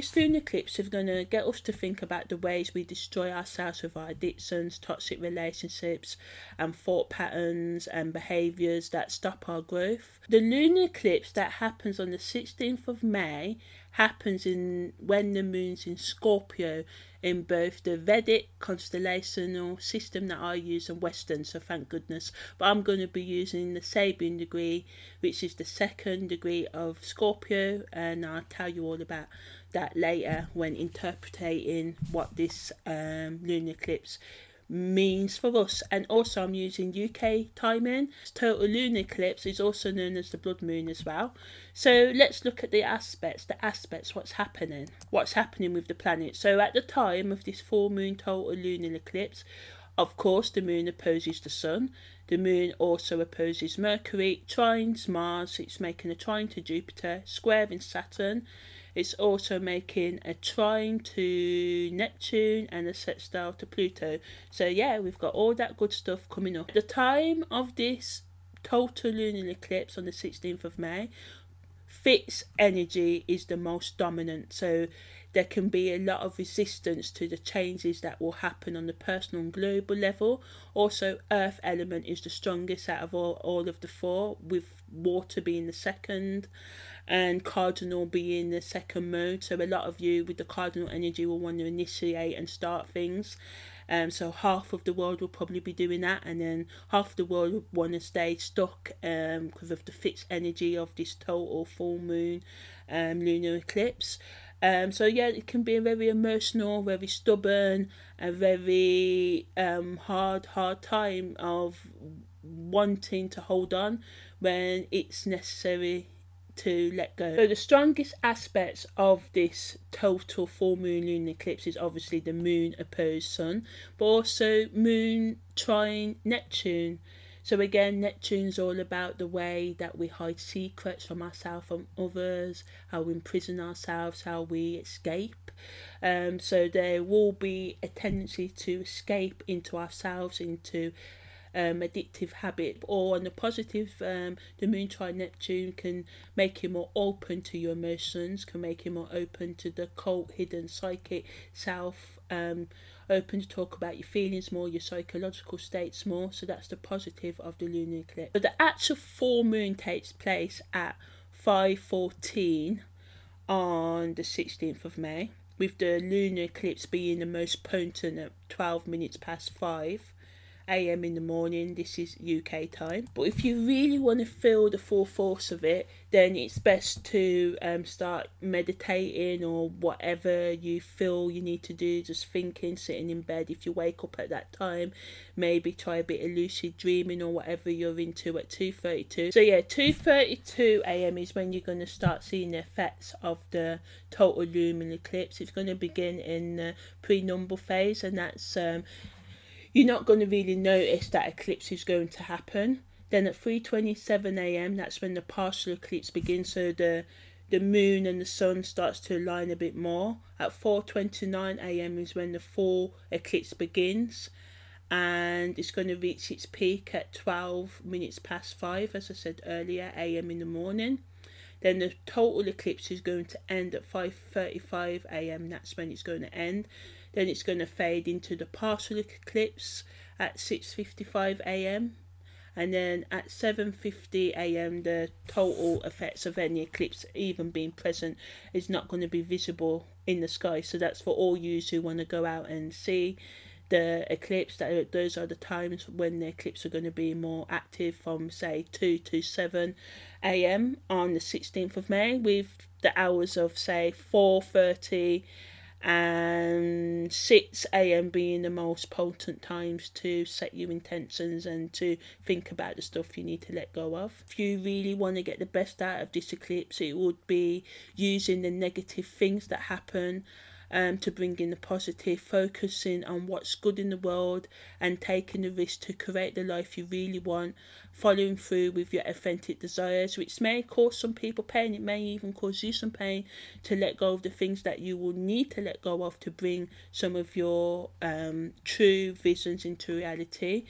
This lunar eclipse is going to get us to think about the ways we destroy ourselves with our addictions, toxic relationships, and thought patterns and behaviours that stop our growth. The lunar eclipse that happens on the 16th of May happens in when the moon's in Scorpio in both the Vedic constellational system that I use and Western, so thank goodness. But I'm going to be using the Sabian degree, which is the second degree of Scorpio, and I'll tell you all about that later when interpreting what this um, lunar eclipse means for us. And also, I'm using UK timing. Total lunar eclipse is also known as the blood moon as well. So let's look at the aspects. The aspects, what's happening, what's happening with the planet. So at the time of this full moon total lunar eclipse, of course, the moon opposes the sun. The moon also opposes Mercury, trines Mars. It's making a trine to Jupiter, squaring Saturn. It's also making a trine to Neptune and a sextile to Pluto. So yeah, we've got all that good stuff coming up. The time of this total lunar eclipse on the 16th of May, Fixed energy is the most dominant. So there can be a lot of resistance to the changes that will happen on the personal and global level. Also, earth element is the strongest out of all, all of the four, with water being the second and cardinal being the second mode. So, a lot of you with the cardinal energy will want to initiate and start things. Um, so half of the world will probably be doing that, and then half the world will want to stay stuck um, because of the fixed energy of this total full moon um, lunar eclipse. Um, so yeah, it can be a very emotional, very stubborn, a very um, hard, hard time of wanting to hold on when it's necessary to let go. So the strongest aspects of this total full moon lunar eclipse is obviously the moon opposed sun, but also moon trine Neptune. So again, Neptune's all about the way that we hide secrets from ourselves and others, how we imprison ourselves, how we escape. Um, so there will be a tendency to escape into ourselves, into um, addictive habit, or on the positive, um, the moon trine Neptune can make you more open to your emotions, can make you more open to the cult, hidden psychic self, um, open to talk about your feelings more, your psychological states more. So that's the positive of the lunar eclipse. But the actual full moon takes place at 5:14 on the 16th of May, with the lunar eclipse being the most potent at 12 minutes past 5 a.m. in the morning. This is UK time. But if you really want to feel the full force of it, then it's best to um, start meditating or whatever you feel you need to do. Just thinking, sitting in bed. If you wake up at that time, maybe try a bit of lucid dreaming or whatever you're into at 2:32. So yeah, 2:32 a.m. is when you're going to start seeing the effects of the total lunar eclipse. It's going to begin in the penumbral phase, and that's um, you're not going to really notice that eclipse is going to happen. Then at 3:27 a.m., that's when the partial eclipse begins. So the the moon and the sun starts to align a bit more. At 4:29 a.m. is when the full eclipse begins, and it's going to reach its peak at 12 minutes past five, as I said earlier, a.m. in the morning. Then the total eclipse is going to end at 5:35 a.m. That's when it's going to end. Then it's going to fade into the partial eclipse at 6:55 a.m. And then at 7:50 a.m. the total effects of any eclipse even being present is not going to be visible in the sky. So that's for all you who want to go out and see the eclipse that those are the times when the eclipse are going to be more active from say 2 to 7 a.m on the 16th of may with the hours of say 4.30 and 6 a.m. being the most potent times to set your intentions and to think about the stuff you need to let go of. If you really want to get the best out of this eclipse, it would be using the negative things that happen um, to bring in the positive, focusing on what's good in the world and taking the risk to create the life you really want, following through with your authentic desires, which may cause some people pain. It may even cause you some pain to let go of the things that you will need to let go of to bring some of your um, true visions into reality.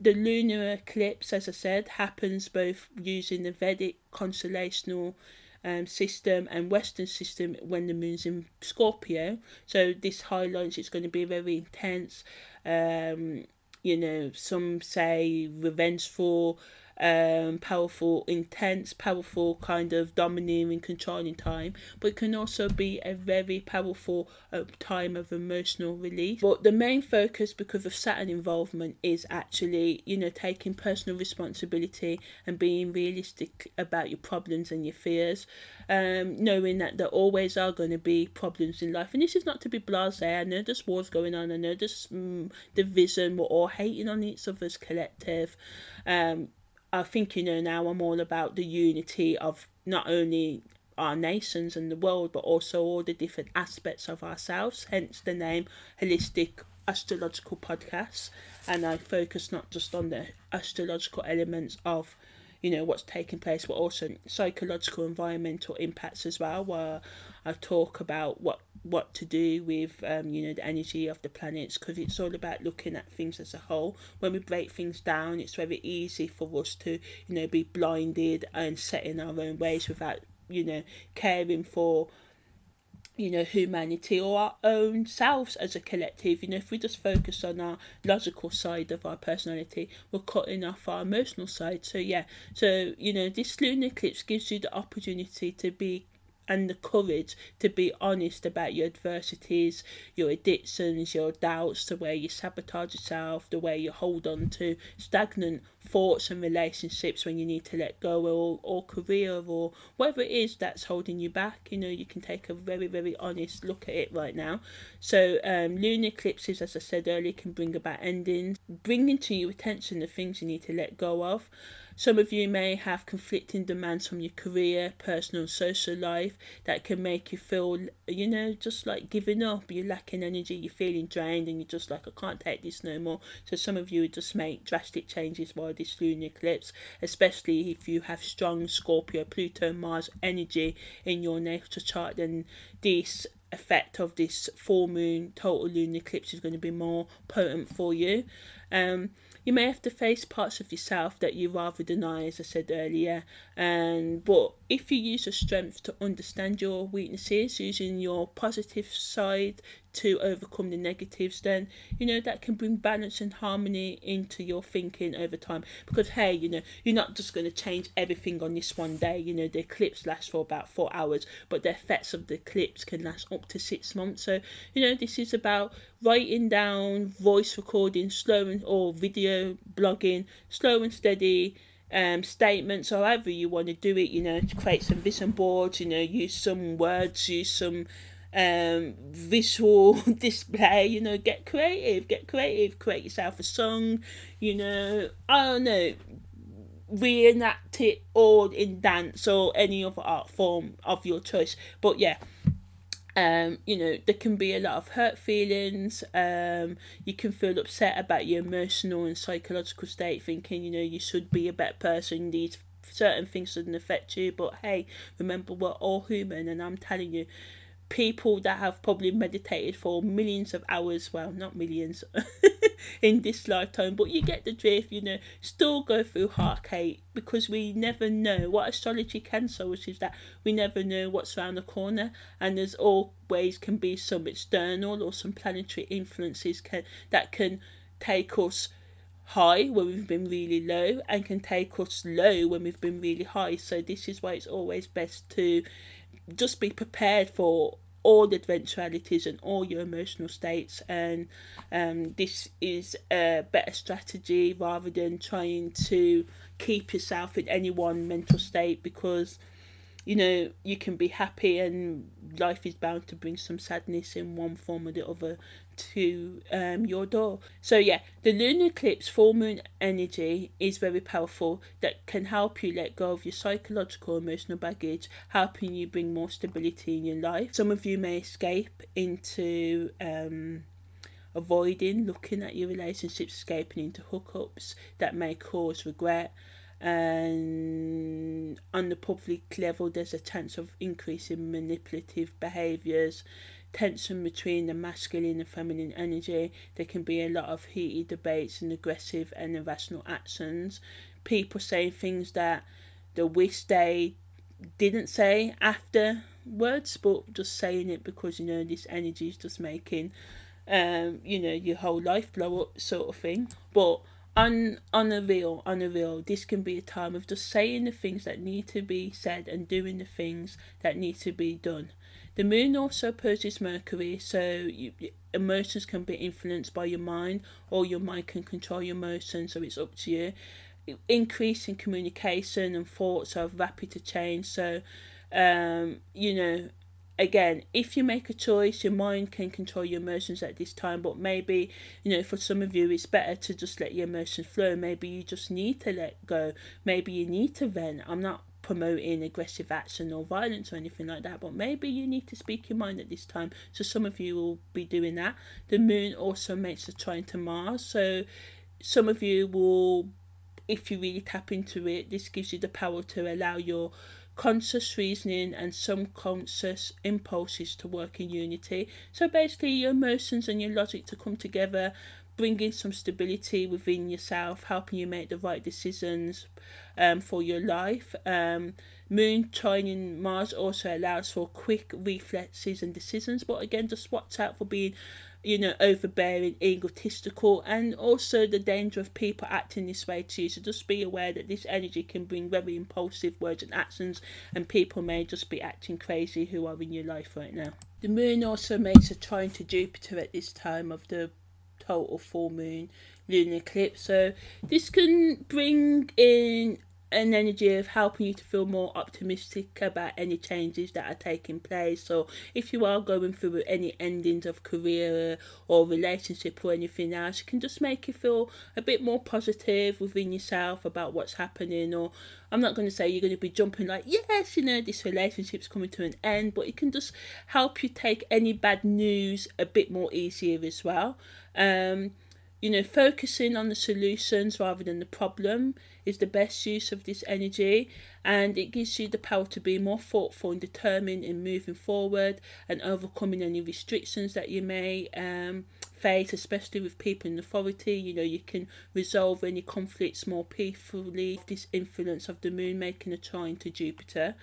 The lunar eclipse, as I said, happens both using the Vedic constellational um, system and Western system when the moon's in Scorpio. So this highlights it's going to be very intense. Um, you know, some say revengeful, um, powerful, intense, powerful, kind of domineering, controlling time, but it can also be a very powerful uh, time of emotional release. But the main focus, because of Saturn involvement, is actually, you know, taking personal responsibility and being realistic about your problems and your fears, um, knowing that there always are going to be problems in life. And this is not to be blasé. I know there's wars going on. I know there's um, division. We're all hating on each other's collective. Um, I think you know now I'm all about the unity of not only our nations and the world, but also all the different aspects of ourselves. Hence the name Holistic Astrological Podcast. And I focus not just on the astrological elements of you know what's taking place but also psychological environmental impacts as well where i talk about what what to do with um, you know the energy of the planets because it's all about looking at things as a whole. When we break things down it's very easy for us to you know be blinded and set in our own ways without you know caring for you know humanity or our own selves as a collective. You know if we just focus on our logical side of our personality we're cutting off our emotional side. So yeah. So you know this lunar eclipse gives you the opportunity to be and the courage to be honest about your adversities, your addictions, your doubts, the way you sabotage yourself, the way you hold on to stagnant thoughts and relationships when you need to let go, or, or career, or whatever it is that's holding you back. You know, you can take a very, very honest look at it right now. So, um, lunar eclipses, as I said earlier, can bring about endings, bringing to your attention the things you need to let go of. Some of you may have conflicting demands from your career, personal, social life that can make you feel, you know, just like giving up. You're lacking energy, you're feeling drained, and you're just like, I can't take this no more. So, some of you just make drastic changes while this lunar eclipse, especially if you have strong Scorpio, Pluto, Mars energy in your natal chart, then this effect of this full moon total lunar eclipse is going to be more potent for you. Um, you may have to face parts of yourself that you rather deny, as I said earlier. And but if you use your strength to understand your weaknesses, using your positive side to overcome the negatives, then you know that can bring balance and harmony into your thinking over time. Because hey, you know, you're not just going to change everything on this one day. You know, the eclipse lasts for about four hours, but the effects of the eclipse can last up to six months. So, you know, this is about writing down, voice recording, slow and or video blogging, slow and steady um, statements however you want to do it, you know, to create some vision boards, you know, use some words, use some um, visual display, you know, get creative, get creative, create yourself a song, you know, I don't know, reenact it all in dance or any other art form of your choice. But yeah, um, you know, there can be a lot of hurt feelings. Um, you can feel upset about your emotional and psychological state, thinking, you know, you should be a better person. These certain things shouldn't affect you. But hey, remember, we're all human, and I'm telling you, people that have probably meditated for millions of hours well not millions in this lifetime but you get the drift you know still go through heartache because we never know. What astrology can show us is that we never know what's around the corner and there's always can be some external or some planetary influences can that can take us high when we've been really low and can take us low when we've been really high. So this is why it's always best to just be prepared for all the eventualities and all your emotional states. And um, this is a better strategy rather than trying to keep yourself in any one mental state because you know you can be happy and life is bound to bring some sadness in one form or the other to um, your door. So yeah, the lunar eclipse full moon energy is very powerful that can help you let go of your psychological emotional baggage, helping you bring more stability in your life. Some of you may escape into um, avoiding looking at your relationships, escaping into hookups that may cause regret and on the public level there's a chance of increasing manipulative behaviors tension between the masculine and feminine energy. There can be a lot of heated debates and aggressive and irrational actions. People saying things that they wish they didn't say afterwards, but just saying it because you know this energy is just making, um, you know, your whole life blow up, sort of thing. But on on a real on a real this can be a time of just saying the things that need to be said and doing the things that need to be done. The moon also opposes mercury so you, emotions can be influenced by your mind or your mind can control your emotions so it's up to you. Increase in communication and thoughts are rapid to change so um you know again, if you make a choice, your mind can control your emotions at this time, but maybe, you know, for some of you, it's better to just let your emotions flow. Maybe you just need to let go. Maybe you need to vent. I'm not promoting aggressive action or violence or anything like that, but maybe you need to speak your mind at this time. So some of you will be doing that. The moon also makes a trine to Mars, so some of you will, if you really tap into it, this gives you the power to allow your conscious reasoning and some conscious impulses to work in unity. So basically, your emotions and your logic to come together, bringing some stability within yourself, helping you make the right decisions um, for your life. Um, Moon trining Mars also allows for quick reflexes and decisions, but again, just watch out for being you know, overbearing, egotistical, and also the danger of people acting this way too. So just be aware that this energy can bring very impulsive words and actions, and people may just be acting crazy who are in your life right now. The moon also makes a trine to Jupiter at this time of the total full moon lunar eclipse. So this can bring in an energy of helping you to feel more optimistic about any changes that are taking place. So, if you are going through any endings of career or relationship or anything else, it can just make you feel a bit more positive within yourself about what's happening. Or, I'm not going to say you're going to be jumping like, yes, you know, this relationship's coming to an end, but it can just help you take any bad news a bit more easier as well. Um, you know, focusing on the solutions rather than the problem is the best use of this energy and it gives you the power to be more thoughtful and determined in moving forward and overcoming any restrictions that you may um, face, especially with people in authority. You know, you can resolve any conflicts more peacefully. This influence of the moon making a trine to Jupiter.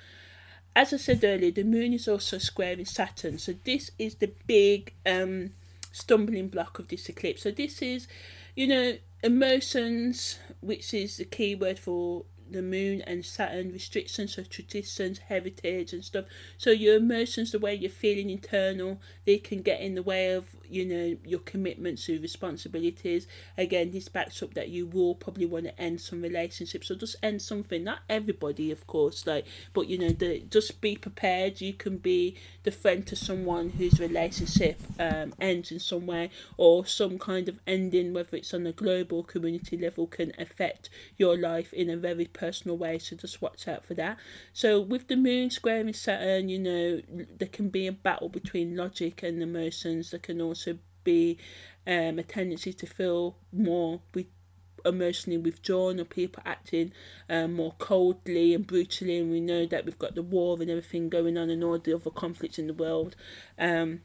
As I said earlier, the moon is also squaring Saturn, so this is the big um, stumbling block of this eclipse. So this is, you know, emotions, which is the key word for the moon and Saturn, restrictions of traditions, heritage and stuff. So your emotions, the way you're feeling internal, they can get in the way of you know your commitments to responsibilities. Again this backs up that you will probably want to end some relationships. Or just end something not everybody of course like but you know the just be prepared. You can be the friend to someone whose relationship um, ends in some way or some kind of ending whether it's on a global community level can affect your life in a very personal way so just watch out for that. So with the moon squaring saturn you know there can be a battle between logic and emotions. There can also be um, a tendency to feel more with emotionally withdrawn or people acting um, more coldly and brutally. And we know that we've got the war and everything going on and all the other conflicts in the world. Um,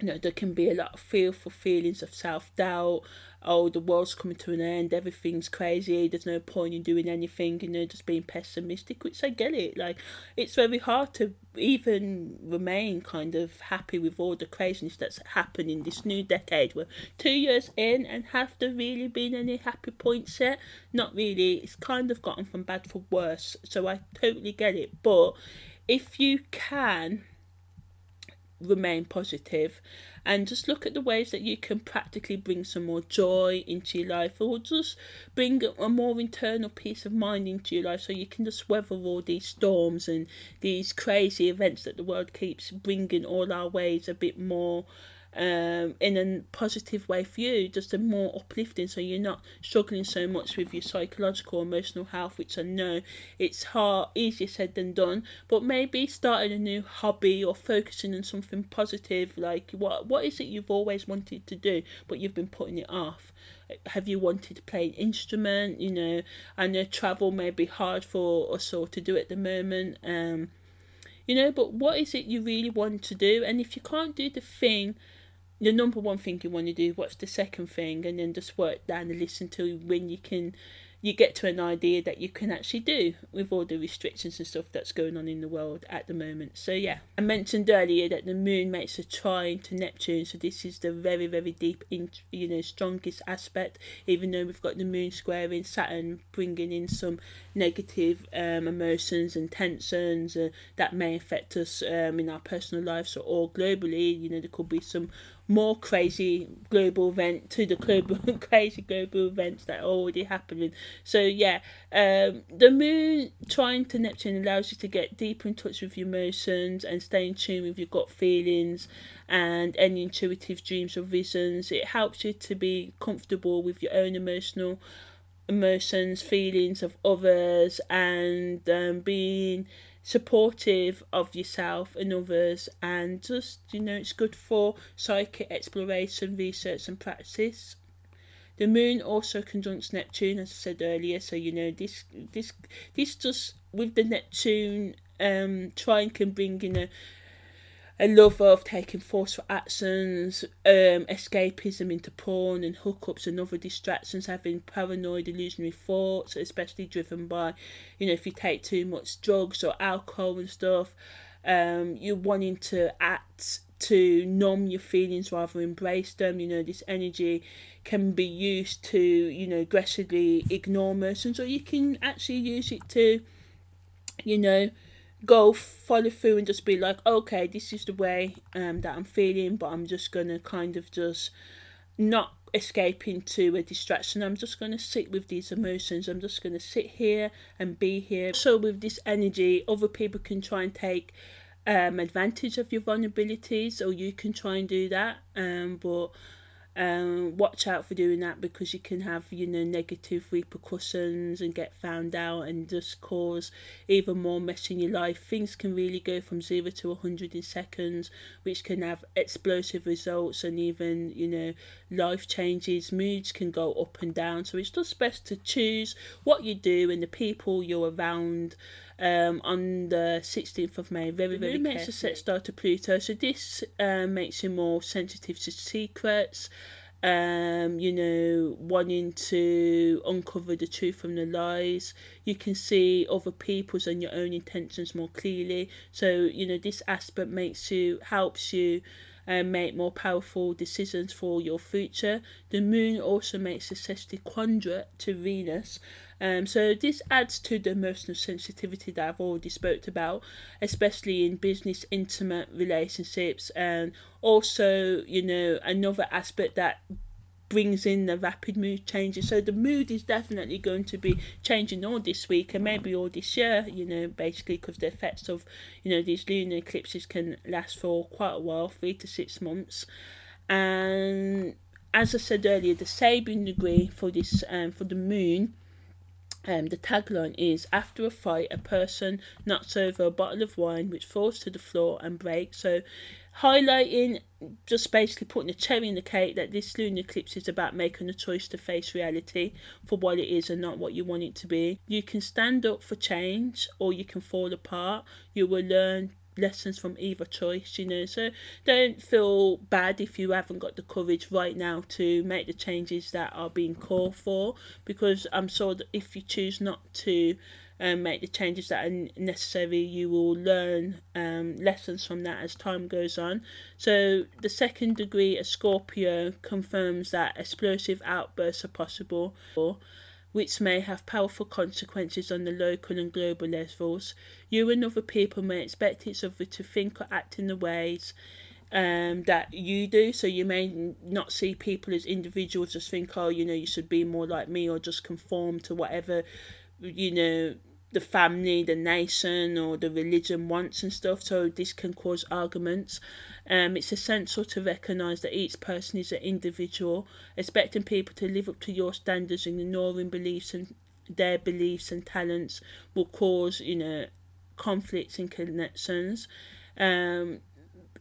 you know there can be a lot of fearful feelings of self-doubt oh, the world's coming to an end, everything's crazy, there's no point in doing anything, you know, just being pessimistic, which I get it. Like, it's very hard to even remain kind of happy with all the craziness that's happened in this new decade. We're two years in, and have there really been any happy points yet? Not really. It's kind of gotten from bad for worse, so I totally get it. But if you can remain positive and just look at the ways that you can practically bring some more joy into your life or just bring a more internal peace of mind into your life so you can just weather all these storms and these crazy events that the world keeps bringing all our ways a bit more um, in a positive way for you, just a more uplifting, so you're not struggling so much with your psychological, emotional health, which I know it's hard, easier said than done. But maybe starting a new hobby or focusing on something positive, like what what is it you've always wanted to do, but you've been putting it off. Have you wanted to play an instrument? You know, I know travel may be hard for us all to do at the moment. Um, you know, but what is it you really want to do? And if you can't do the thing the number one thing you want to do, what's the second thing, and then just work down the list until when you can you get to an idea that you can actually do with all the restrictions and stuff that's going on in the world at the moment. So yeah, I mentioned earlier that the moon makes a trine to Neptune, so this is the very very deep, in, you know, strongest aspect. Even though we've got the moon square in Saturn, bringing in some negative um, emotions and tensions uh, that may affect us um, in our personal lives or globally. You know, there could be some more crazy global event to the global crazy global events that are already happening. So yeah, um, the moon trying to Neptune allows you to get deeper in touch with your emotions and stay in tune with your gut feelings and any intuitive dreams or visions. It helps you to be comfortable with your own emotional emotions, feelings of others, and um, being supportive of yourself and others and just you know it's good for psychic exploration research and practice. The moon also conjuncts neptune as i said earlier so you know this this this just with the neptune um trine can bring you know a love of taking forceful actions, um, escapism into porn and hookups and other distractions, having paranoid, illusionary thoughts, especially driven by, you know, if you take too much drugs or alcohol and stuff, um, you're wanting to act to numb your feelings rather embrace them. You know, this energy can be used to, you know, aggressively ignore emotions, or you can actually use it to, you know, go follow through and just be like, okay, this is the way um, that I'm feeling, but I'm just gonna kind of just not escape into a distraction. I'm just gonna sit with these emotions. I'm just gonna sit here and be here. So with this energy, other people can try and take um, advantage of your vulnerabilities, or you can try and do that. Um, but um, watch out for doing that because you can have you know negative repercussions and get found out and just cause even more mess in your life. Things can really go from 0 to 100 in seconds which can have explosive results and even you know life changes. Moods can go up and down. So it's just best to choose what you do and the people you're around um, on the 16th of May. Very, very makes a sextile to Pluto, so this um, makes you more sensitive to secrets. Um, you know, wanting to uncover the truth from the lies. You can see other people's and your own intentions more clearly. So, you know, this aspect makes you, helps you and make more powerful decisions for your future. The moon also makes a sesquiquadrate to Venus, um, so this adds to the emotional sensitivity that I've already spoke about, especially in business, intimate relationships, and also you know another aspect that brings in the rapid mood changes. So the mood is definitely going to be changing all this week and maybe all this year, you know, basically because the effects of, you know, these lunar eclipses can last for quite a while, three to six months. And as I said earlier, the Sabian degree for this um, for the moon um, the tagline is After a fight, a person knocks over a bottle of wine which falls to the floor and breaks. So, highlighting, just basically putting a cherry in the cake that this lunar eclipse is about making a choice to face reality for what it is and not what you want it to be. You can stand up for change or you can fall apart. You will learn lessons from either choice, you know. So don't feel bad if you haven't got the courage right now to make the changes that are being called for, because I'm sure that if you choose not to um, make the changes that are necessary, you will learn um, lessons from that as time goes on. So, the second degree of Scorpio confirms that explosive outbursts are possible which may have powerful consequences on the local and global levels. You and other people may expect each other to think or act in the ways um, that you do. So you may not see people as individuals, just think, oh, you know, you should be more like me or just conform to whatever, you know, the family, the nation, or the religion wants and stuff. So this can cause arguments. Um, it's essential to recognise that each person is an individual. Expecting people to live up to your standards and ignoring beliefs and their beliefs and talents will cause, you know, conflicts and connections. Um,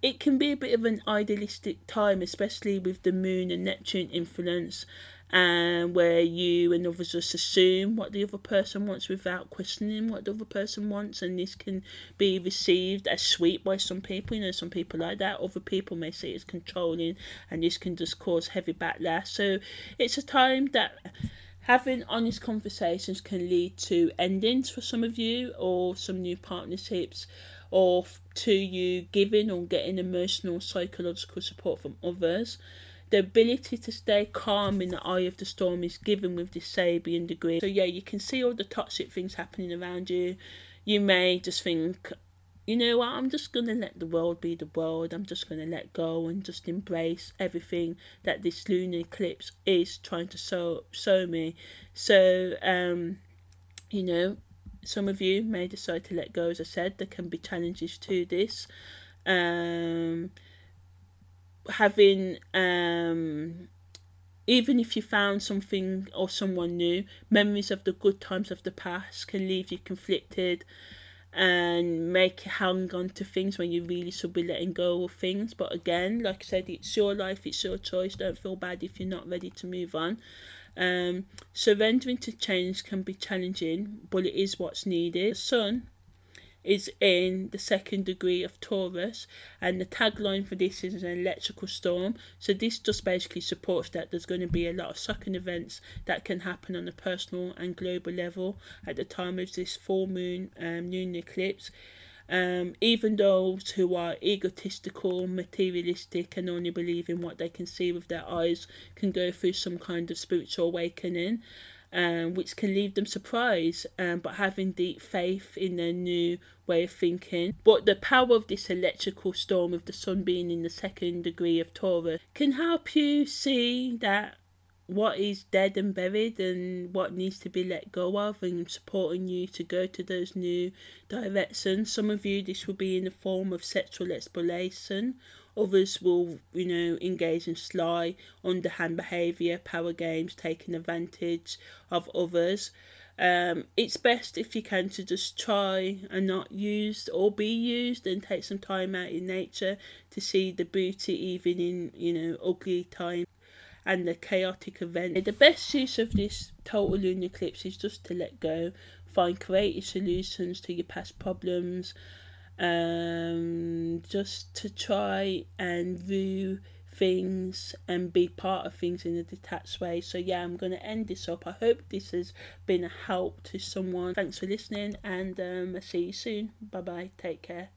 it can be a bit of an idealistic time, especially with the moon and Neptune influence and where you and others just assume what the other person wants without questioning what the other person wants and this can be received as sweet by some people. You know some people like that. Other people may see it as controlling and this can just cause heavy backlash. So it's a time that having honest conversations can lead to endings for some of you or some new partnerships or to you giving or getting emotional psychological support from others the ability to stay calm in the eye of the storm is given with this Sabian degree. So yeah, you can see all the toxic things happening around you. You may just think, you know what, I'm just gonna let the world be the world. I'm just gonna let go and just embrace everything that this lunar eclipse is trying to show show me. So um, you know, some of you may decide to let go. As I said, there can be challenges to this. Um, having um even if you found something or someone new, memories of the good times of the past can leave you conflicted and make you hang on to things when you really should be letting go of things. But again, like I said, it's your life, it's your choice. Don't feel bad if you're not ready to move on. Um, surrendering to change can be challenging, but it is what's needed. The sun is in the second degree of Taurus, and the tagline for this is an electrical storm. So this just basically supports that there's going to be a lot of shocking events that can happen on a personal and global level at the time of this full moon um, lunar eclipse. Um, even those who are egotistical, materialistic, and only believe in what they can see with their eyes can go through some kind of spiritual awakening um, which can leave them surprised, um, but having deep faith in their new way of thinking. But the power of this electrical storm of the sun being in the second degree of Taurus can help you see that what is dead and buried and what needs to be let go of and supporting you to go to those new directions. Some of you, this will be in the form of sexual exploration Others will, you know, engage in sly, underhand behaviour, power games, taking advantage of others. Um, it's best if you can to just try and not use or be used and take some time out in nature to see the beauty even in, you know, ugly time and the chaotic event. The best use of this total lunar eclipse is just to let go, find creative solutions to your past problems, um, just to try and view things and be part of things in a detached way. So, yeah, I'm going to end this up. I hope this has been a help to someone. Thanks for listening, and um, I'll see you soon. Bye bye. Take care.